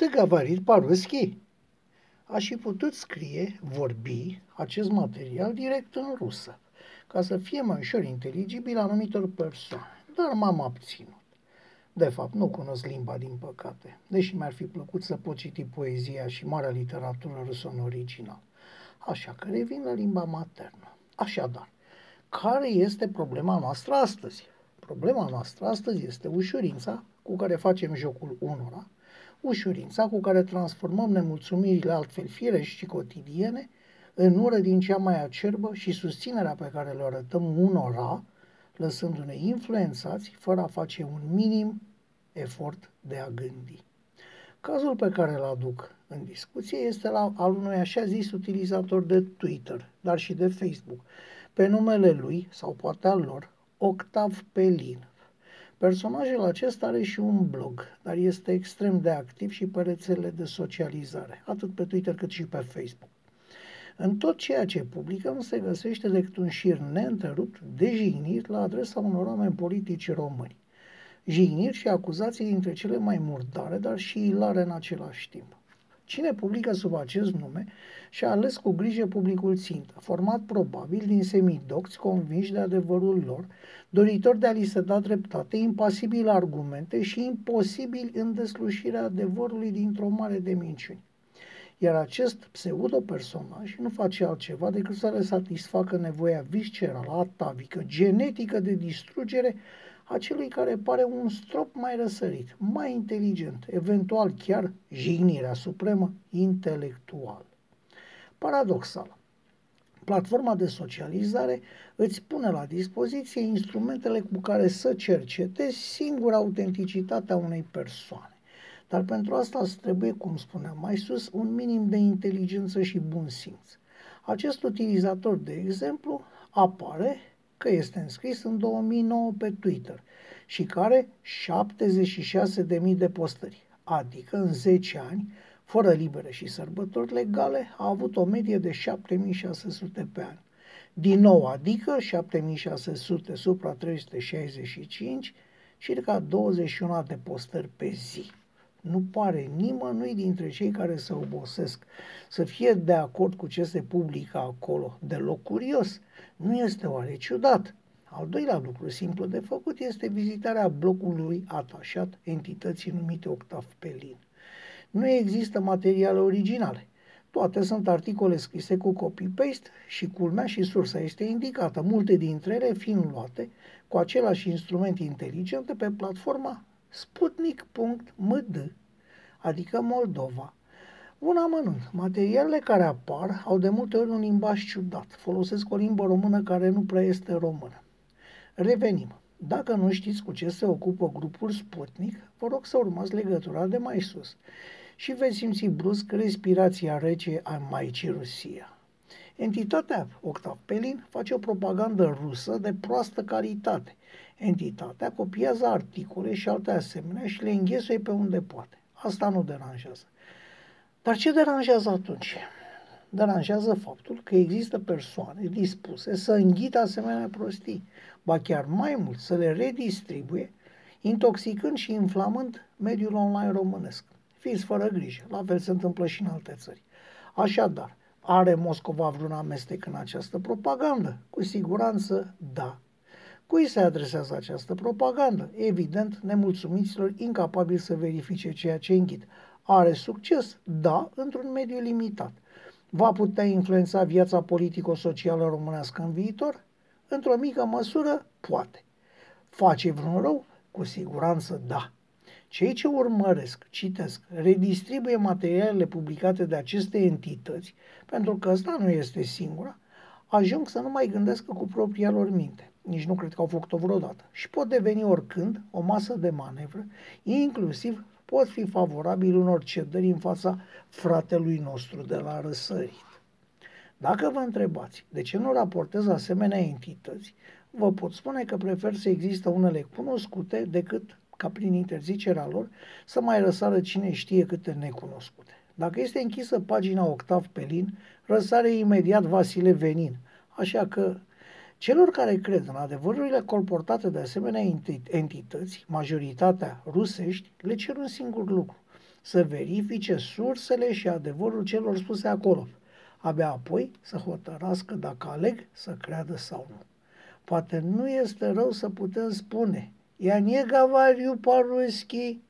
Tăgavarit Parveschi aș fi putut scrie, vorbi, acest material direct în rusă, ca să fie mai ușor inteligibil anumitor persoane, dar m-am abținut. De fapt, nu cunosc limba, din păcate, deși mi-ar fi plăcut să pot citi poezia și marea literatură rusă în original. Așa că revin la limba maternă. Așadar, care este problema noastră astăzi? Problema noastră astăzi este ușurința cu care facem jocul unora, ușurința cu care transformăm nemulțumirile altfel firești și cotidiene în ură din cea mai acerbă și susținerea pe care le arătăm unora, lăsându-ne influențați fără a face un minim efort de a gândi. Cazul pe care îl aduc în discuție este la, al unui așa zis utilizator de Twitter, dar și de Facebook, pe numele lui, sau poate al lor, Octav Pelin. Personajul acesta are și un blog, dar este extrem de activ și pe rețelele de socializare, atât pe Twitter cât și pe Facebook. În tot ceea ce publică nu se găsește decât un șir neîntrerupt de jigniri la adresa unor oameni politici români. Jigniri și acuzații dintre cele mai murdare, dar și ilare în același timp. Cine publică sub acest nume și-a ales cu grijă publicul țintă, format probabil din semidocți convinși de adevărul lor, doritori de a li se da dreptate, impasibil argumente și imposibil în deslușirea adevărului dintr-o mare de minciuni. Iar acest pseudo-personaj nu face altceva decât să le satisfacă nevoia viscerală, atavică, genetică de distrugere a celui care pare un strop mai răsărit, mai inteligent, eventual chiar jignirea supremă intelectual. Paradoxal. Platforma de socializare îți pune la dispoziție instrumentele cu care să cercetezi singura autenticitatea unei persoane. Dar pentru asta îți trebuie, cum spuneam mai sus, un minim de inteligență și bun simț. Acest utilizator, de exemplu, apare că este înscris în 2009 pe Twitter și care 76.000 de postări, adică în 10 ani, fără libere și sărbători legale, a avut o medie de 7600 pe an. Din nou, adică 7600 supra 365, circa 21 de postări pe zi. Nu pare nimănui dintre cei care se obosesc să fie de acord cu ce se publică acolo. Deloc curios. Nu este oare ciudat? Al doilea lucru simplu de făcut este vizitarea blocului atașat entității numite Octav Pelin. Nu există materiale originale. Toate sunt articole scrise cu copy-paste și culmea și sursa este indicată, multe dintre ele fiind luate cu același instrument inteligent pe platforma sputnik.md, adică Moldova. Un amănunt. Materialele care apar au de multe ori un limbaj ciudat. Folosesc o limbă română care nu prea este română. Revenim. Dacă nu știți cu ce se ocupă grupul Sputnik, vă rog să urmați legătura de mai sus și veți simți brusc respirația rece a Maicii Rusia. Entitatea Octav Pelin face o propagandă rusă de proastă calitate. Entitatea copiază articole și alte asemenea și le înghesuie pe unde poate. Asta nu deranjează. Dar ce deranjează atunci? Deranjează faptul că există persoane dispuse să înghită asemenea prostii, ba chiar mai mult să le redistribuie, intoxicând și inflamând mediul online românesc. Fiți fără grijă, la fel se întâmplă și în alte țări. Așadar, are Moscova vreun amestec în această propagandă? Cu siguranță, da. Cui se adresează această propagandă? Evident, nemulțumiților incapabili să verifice ceea ce înghit. Are succes? Da, într-un mediu limitat. Va putea influența viața politico-socială românească în viitor? Într-o mică măsură, poate. Face vreun rău? Cu siguranță, da. Cei ce urmăresc, citesc, redistribuie materialele publicate de aceste entități, pentru că ăsta nu este singura, ajung să nu mai gândească cu propria lor minte. Nici nu cred că au făcut-o vreodată. Și pot deveni oricând o masă de manevră, inclusiv pot fi favorabil unor cedări în fața fratelui nostru de la răsărit. Dacă vă întrebați de ce nu raportez asemenea entități, vă pot spune că prefer să există unele cunoscute decât ca prin interzicerea lor să mai răsară cine știe câte necunoscute. Dacă este închisă pagina Octav Pelin, răsare imediat Vasile Venin. Așa că celor care cred în adevărurile colportate de asemenea entități, majoritatea rusești, le cer un singur lucru. să verifice sursele și adevărul celor spuse acolo. Abia apoi să hotărască dacă aleg să creadă sau nu. Poate nu este rău să putem spune, ja nie gavariu по-русски,